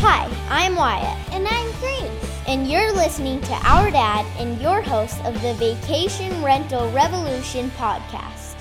Hi, I'm Wyatt, And I'm Grace. and you're listening to our dad and your host of the Vacation Rental Revolution podcast.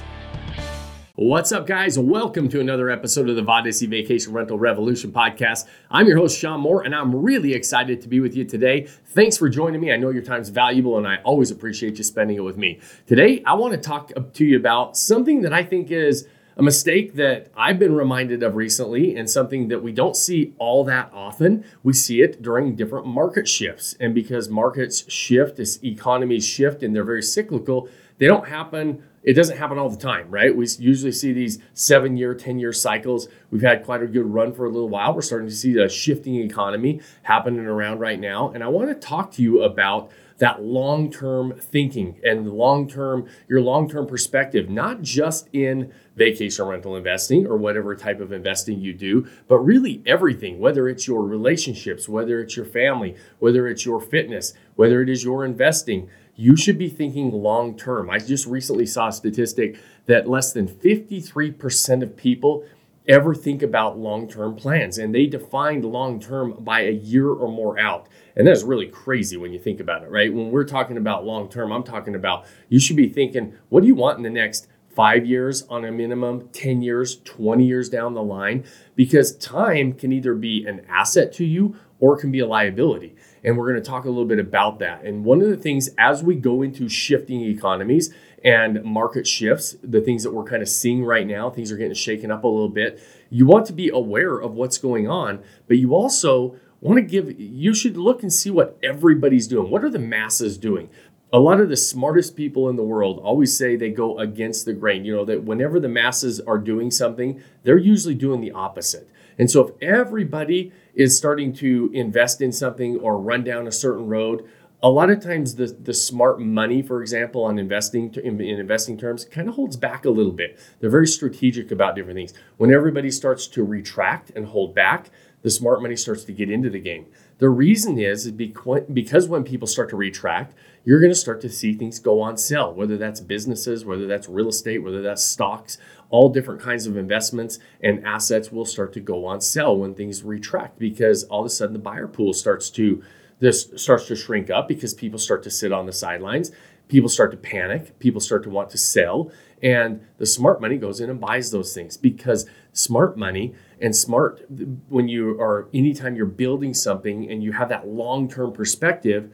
What's up, guys? Welcome to another episode of the Vodyssey Vacation Rental Revolution podcast. I'm your host, Sean Moore, and I'm really excited to be with you today. Thanks for joining me. I know your time's valuable, and I always appreciate you spending it with me. Today, I want to talk to you about something that I think is a mistake that I've been reminded of recently, and something that we don't see all that often. We see it during different market shifts. And because markets shift, as economies shift, and they're very cyclical, they don't happen it doesn't happen all the time, right? We usually see these seven year, 10 year cycles. We've had quite a good run for a little while. We're starting to see a shifting economy happening around right now. And I want to talk to you about that long term thinking and long term, your long term perspective, not just in vacation rental investing or whatever type of investing you do, but really everything, whether it's your relationships, whether it's your family, whether it's your fitness, whether it is your investing you should be thinking long term. I just recently saw a statistic that less than 53% of people ever think about long term plans, and they defined long term by a year or more out. And that's really crazy when you think about it, right? When we're talking about long term, I'm talking about you should be thinking, what do you want in the next five years on a minimum, 10 years, 20 years down the line? Because time can either be an asset to you or it can be a liability. And we're going to talk a little bit about that. And one of the things as we go into shifting economies and market shifts, the things that we're kind of seeing right now, things are getting shaken up a little bit. You want to be aware of what's going on, but you also want to give, you should look and see what everybody's doing. What are the masses doing? a lot of the smartest people in the world always say they go against the grain. You know, that whenever the masses are doing something, they're usually doing the opposite. And so if everybody is starting to invest in something or run down a certain road, a lot of times the, the smart money, for example, on investing in, in investing terms, kind of holds back a little bit. They're very strategic about different things. When everybody starts to retract and hold back, the smart money starts to get into the game. The reason is, is because when people start to retract, you're going to start to see things go on sale, whether that's businesses, whether that's real estate, whether that's stocks, all different kinds of investments and assets will start to go on sale when things retract because all of a sudden the buyer pool starts to this starts to shrink up because people start to sit on the sidelines. People start to panic. People start to want to sell. And the smart money goes in and buys those things because smart money and smart when you are anytime you're building something and you have that long-term perspective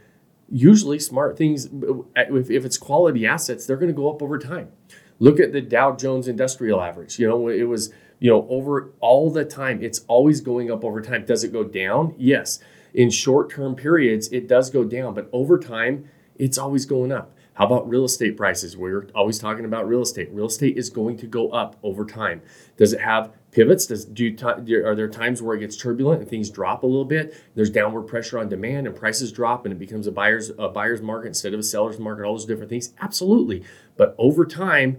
usually smart things if, if it's quality assets they're going to go up over time. Look at the dow jones industrial average. You know it was you know over all the time it's always going up over time. Does it go down? Yes in short-term periods it does go down but over time it's always going up how about real estate prices? We're always talking about real estate. Real estate is going to go up over time. Does it have pivots? Does do you are there times where it gets turbulent and things drop a little bit? There's downward pressure on demand and prices drop and it becomes a buyer's a buyer's market instead of a seller's market. All those different things, absolutely. But over time,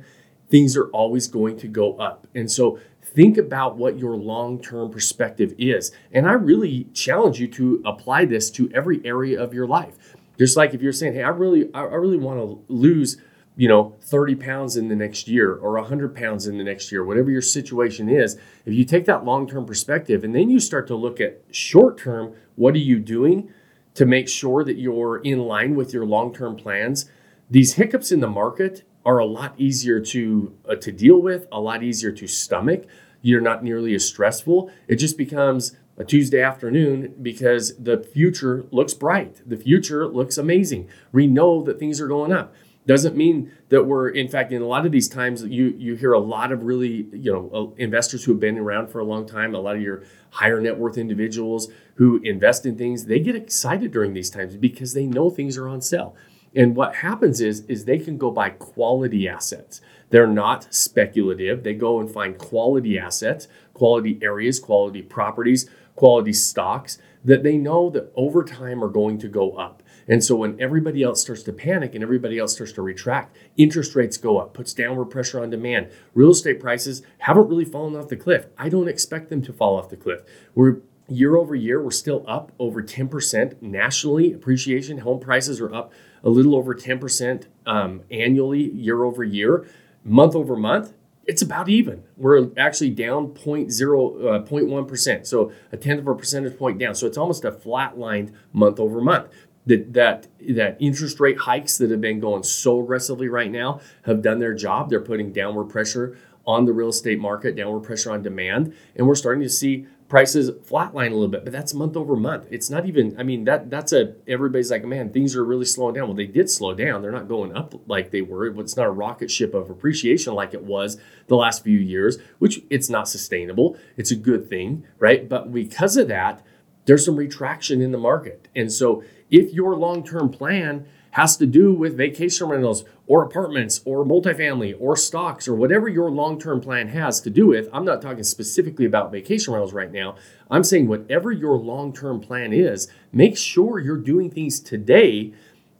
things are always going to go up. And so think about what your long-term perspective is. And I really challenge you to apply this to every area of your life just like if you're saying, hey, I really, I really want to lose, you know, 30 pounds in the next year or 100 pounds in the next year, whatever your situation is, if you take that long term perspective and then you start to look at short term, what are you doing to make sure that you're in line with your long term plans? These hiccups in the market are a lot easier to uh, to deal with, a lot easier to stomach. You're not nearly as stressful. It just becomes a Tuesday afternoon because the future looks bright. The future looks amazing. We know that things are going up. Doesn't mean that we're, in fact, in a lot of these times, you you hear a lot of really, you know, uh, investors who have been around for a long time. A lot of your higher net worth individuals who invest in things, they get excited during these times because they know things are on sale. And what happens is, is they can go buy quality assets. They're not speculative. They go and find quality assets, quality areas, quality properties quality stocks that they know that over time are going to go up. And so when everybody else starts to panic and everybody else starts to retract, interest rates go up, puts downward pressure on demand. Real estate prices haven't really fallen off the cliff. I don't expect them to fall off the cliff. We're year over year, we're still up over 10% nationally. Appreciation, home prices are up a little over 10% um, annually, year over year. Month over month, it's about even. We're actually down 0.0, uh, 0.1%. So a tenth of a percentage point down. So it's almost a flat lined month over month. That, that that interest rate hikes that have been going so aggressively right now have done their job. They're putting downward pressure on the real estate market, downward pressure on demand, and we're starting to see prices flatline a little bit, but that's month over month. It's not even, I mean, that that's a, everybody's like, man, things are really slowing down. Well, they did slow down. They're not going up like they were. It's not a rocket ship of appreciation like it was the last few years, which it's not sustainable. It's a good thing, right? But because of that, there's some retraction in the market. And so if your long term plan has to do with vacation rentals or apartments or multifamily or stocks or whatever your long term plan has to do with. I'm not talking specifically about vacation rentals right now. I'm saying whatever your long term plan is, make sure you're doing things today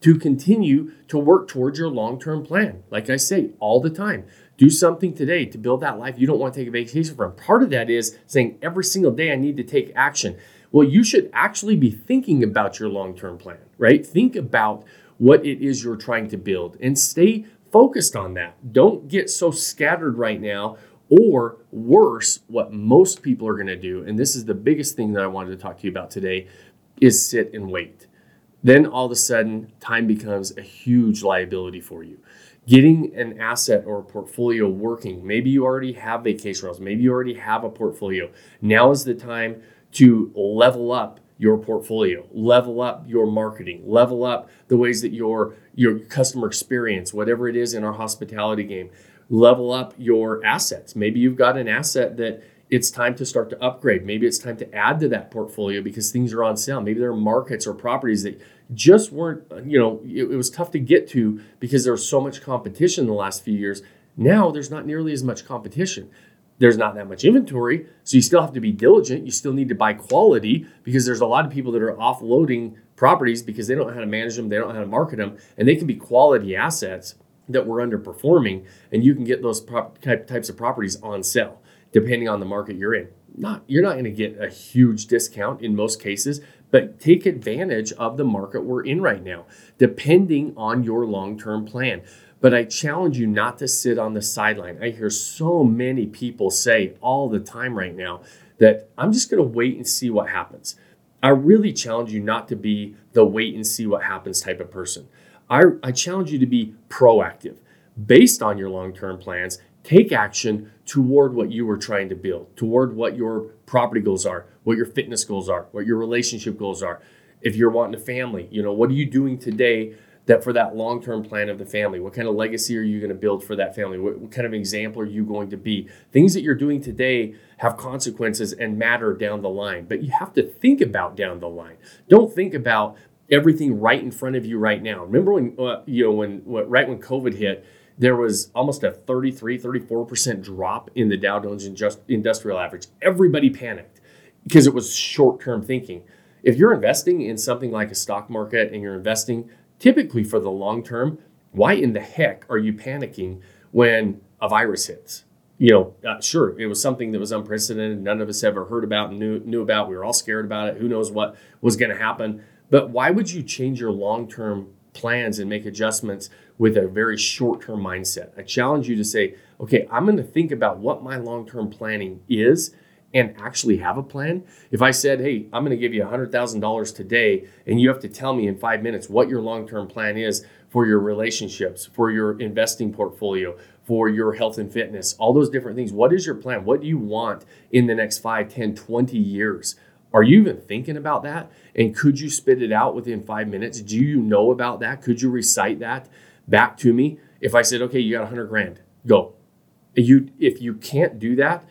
to continue to work towards your long term plan. Like I say all the time, do something today to build that life you don't want to take a vacation from. Part of that is saying every single day I need to take action. Well, you should actually be thinking about your long term plan, right? Think about what it is you're trying to build and stay focused on that. Don't get so scattered right now, or worse, what most people are going to do, and this is the biggest thing that I wanted to talk to you about today, is sit and wait. Then all of a sudden, time becomes a huge liability for you. Getting an asset or a portfolio working, maybe you already have vacation rentals, maybe you already have a portfolio. Now is the time to level up your portfolio, level up your marketing, level up the ways that your your customer experience, whatever it is in our hospitality game, level up your assets. Maybe you've got an asset that it's time to start to upgrade. Maybe it's time to add to that portfolio because things are on sale. Maybe there are markets or properties that just weren't, you know, it, it was tough to get to because there was so much competition in the last few years. Now there's not nearly as much competition there's not that much inventory. So you still have to be diligent. You still need to buy quality because there's a lot of people that are offloading properties because they don't know how to manage them, they don't know how to market them, and they can be quality assets that were underperforming, and you can get those prop- type, types of properties on sale depending on the market you're in. Not you're not going to get a huge discount in most cases, but take advantage of the market we're in right now, depending on your long-term plan. But I challenge you not to sit on the sideline. I hear so many people say all the time right now that I'm just going to wait and see what happens. I really challenge you not to be the wait and see what happens type of person. I, I challenge you to be proactive based on your long term plans. Take action toward what you were trying to build, toward what your property goals are, what your fitness goals are, what your relationship goals are. If you're wanting a family, you know, what are you doing today that for that long-term plan of the family? What kind of legacy are you going to build for that family? What, what, kind of example are you going to be? Things that you're doing today have consequences and matter down the line but you have to think about down the line. Don't think about everything right in front of you right now. Remember when uh, you know when, right when covid hit there was almost a 33 34% drop in the dow jones industrial average. Everybody panicked because it was short-term thinking. If you're investing in something like a stock market and you're investing typically for the long term, why in the heck are you panicking when a virus hits? You know, uh, sure, it was something that was unprecedented. None of us ever heard about and knew, knew about. We were all scared about it. Who knows what was going to happen? But why would you change your long term plans and make adjustments with a very short term mindset? I challenge you to say, okay, I'm going to think about what my long term planning is and actually have a plan. If I said, hey, I'm going to give you $100,000 today, and you have to tell me in five minutes what your long term plan is for your relationships, for your investing portfolio, for your health and fitness, all those different things. What is your plan? What do you want in the next 5, 10, 20 years? Are you even thinking about that? And could you spit it out within five minutes? Do you know about that? Could you recite that back to me? If I said, okay, you got 100 grand, go. You, if you can't do that,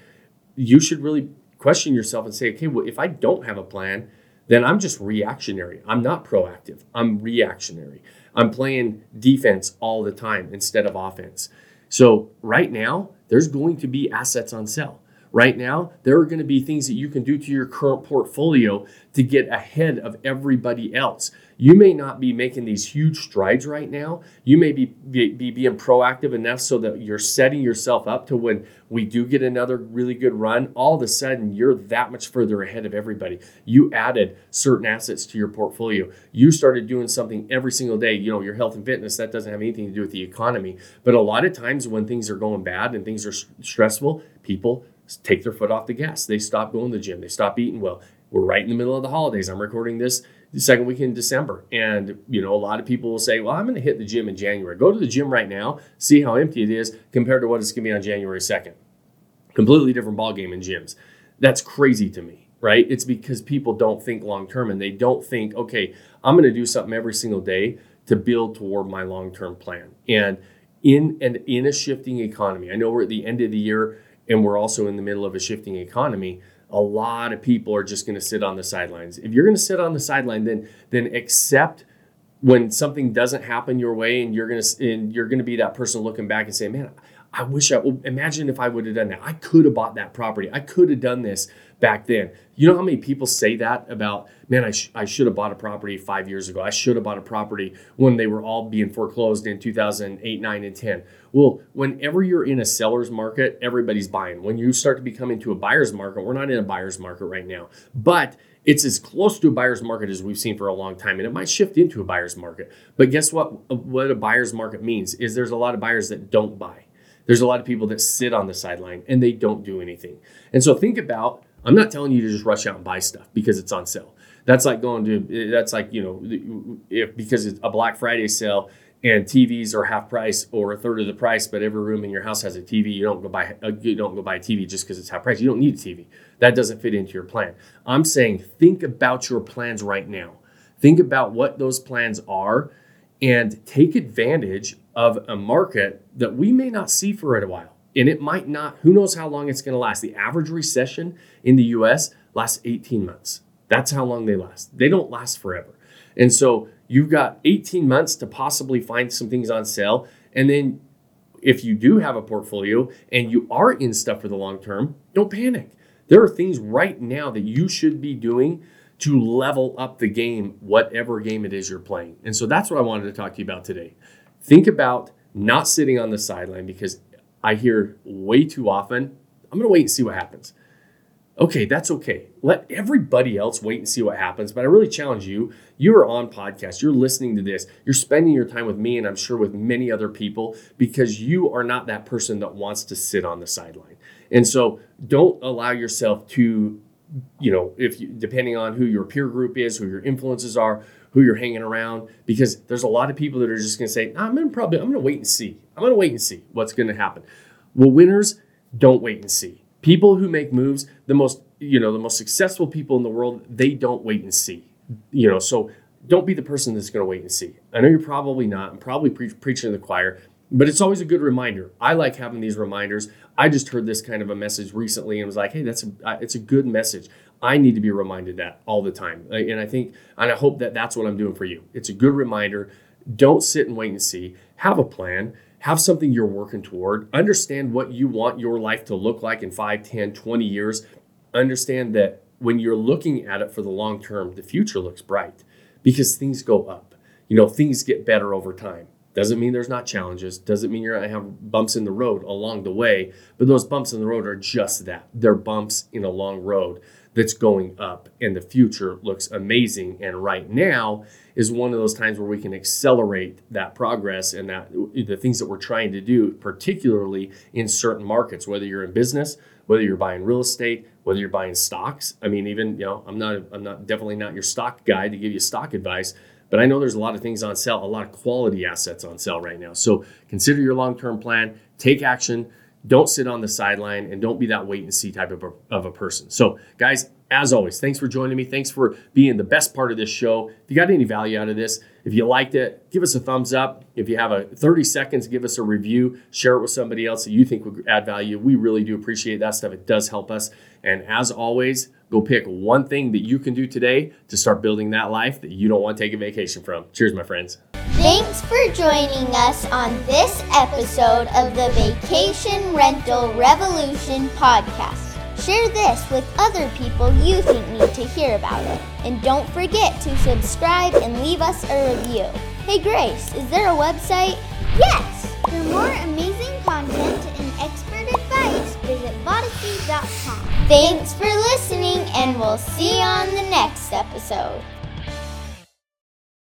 you should really question yourself and say, okay, well, if I don't have a plan, then I'm just reactionary. I'm not proactive. I'm reactionary. I'm playing defense all the time instead of offense. So, right now, there's going to be assets on sale. right now, there are going to be things that you can do to your current portfolio to get ahead of everybody else. You may not be making these huge strides right now. You may be, be, be being proactive enough so that you're setting yourself up to when we do get another really good run, all of a sudden you're that much further ahead of everybody. You added certain assets to your portfolio. You started doing something every single day. You know, your health and fitness, that doesn't have anything to do with the economy. But a lot of times when things are going bad and things are stressful, people take their foot off the gas. They stop going to the gym. They stop eating well. We're right in the middle of the holidays. I'm recording this the second week in December. And, you know, a lot of people will say, well, I'm going to hit the gym in January. Go to the gym right now, see how empty it is compared to what it's going to be on January 2nd. Completely different ballgame in gyms. That's crazy to me, right? It's because people don't think long term and they don't think, okay, I'm going to do something every single day to build toward my long term plan. And in and in a shifting economy, I know we're at the end of the year and we're also in the middle of a shifting economy a lot of people are just going to sit on the sidelines. If you're going to sit on the sideline, then then accept when something doesn't happen your way, and you're going to and you're going to be that person looking back and say, "Man, I wish I well, imagine if I would have done that. I could have bought that property. I could have done this back then. You know how many people say that about, man, I, sh- I should have bought a property five years ago. I should have bought a property when they were all being foreclosed in 2008, 9, and 10. Well, whenever you're in a seller's market, everybody's buying. When you start to become into a buyer's market, we're not in a buyer's market right now, but it's as close to a buyer's market as we've seen for a long time and it might shift into a buyer's market but guess what what a buyer's market means is there's a lot of buyers that don't buy there's a lot of people that sit on the sideline and they don't do anything. And so think about I'm not telling you to just rush out and buy stuff because it's on sale. That's like going to that's like, you know, if because it's a Black Friday sale and TVs are half price or a third of the price, but every room in your house has a TV. You don't go buy uh, you don't go buy a TV just because it's half price. You don't need a TV. That doesn't fit into your plan. I'm saying think about your plans right now. Think about what those plans are and take advantage of a market that we may not see for a while. And it might not, who knows how long it's going to last. The average recession in the US lasts 18 months. That's how long they last. They don't last forever. And so you've got 18 months to possibly find some things on sale. And then if you do have a portfolio and you are in stuff for the long term, don't panic. There are things right now that you should be doing to level up the game, whatever game it is you're playing. And so that's what I wanted to talk to you about today. Think about not sitting on the sideline because I hear way too often, I'm going to wait and see what happens. Okay, that's okay. Let everybody else wait and see what happens. But I really challenge you. You are on podcast. You're listening to this. You're spending your time with me, and I'm sure with many other people, because you are not that person that wants to sit on the sideline. And so don't allow yourself to, you know, if you, depending on who your peer group is, who your influences are, who you're hanging around because there's a lot of people that are just going to say, I'm going to probably, I'm going to wait and see. I'm going to wait and see what's going to happen. Well, winners don't wait and see. People who make moves, the most, you know, the most successful people in the world, they don't wait and see. You know, so don't be the person that's going to wait and see. I know you're probably not. I'm probably pre- preaching to the choir, but it's always a good reminder. I like having these reminders. I just heard this kind of a message recently and was like, hey, that's a, it's a good message. I need to be reminded that all the time. Uh, and I think, and I hope that that's what I'm doing for you. It's a good reminder. Don't sit and wait and see. Have a plan. Have something you're working toward. Understand what you want your life to look like in 5, 10, 20 years. Understand that when you're looking at it for the long term, the future looks bright because things go up. You know, things get better over time. Doesn't mean there's not challenges. Doesn't mean you're going to have bumps in the road along the way. But those bumps in the road are just that. They're bumps in a long road that's going up and the future looks amazing and right now is one of those times where we can accelerate that progress and that the things that we're trying to do particularly in certain markets whether you're in business whether you're buying real estate whether you're buying stocks i mean even you know i'm not i'm not definitely not your stock guy to give you stock advice but i know there's a lot of things on sale a lot of quality assets on sale right now so consider your long-term plan take action don't sit on the sideline and don't be that wait and see type of a, of a person. So, guys, as always, thanks for joining me. Thanks for being the best part of this show. If you got any value out of this, if you liked it, give us a thumbs up. If you have a 30 seconds, give us a review, share it with somebody else that you think would add value. We really do appreciate that stuff. It does help us. And as always, go pick one thing that you can do today to start building that life that you don't want to take a vacation from. Cheers, my friends. Thanks for joining us on this episode of the Vacation Rental Revolution podcast. Share this with other people you think need to hear about it. And don't forget to subscribe and leave us a review. Hey Grace, is there a website? Yes! For more amazing content and expert advice, visit Vodyssey.com. Thanks for listening, and we'll see you on the next episode.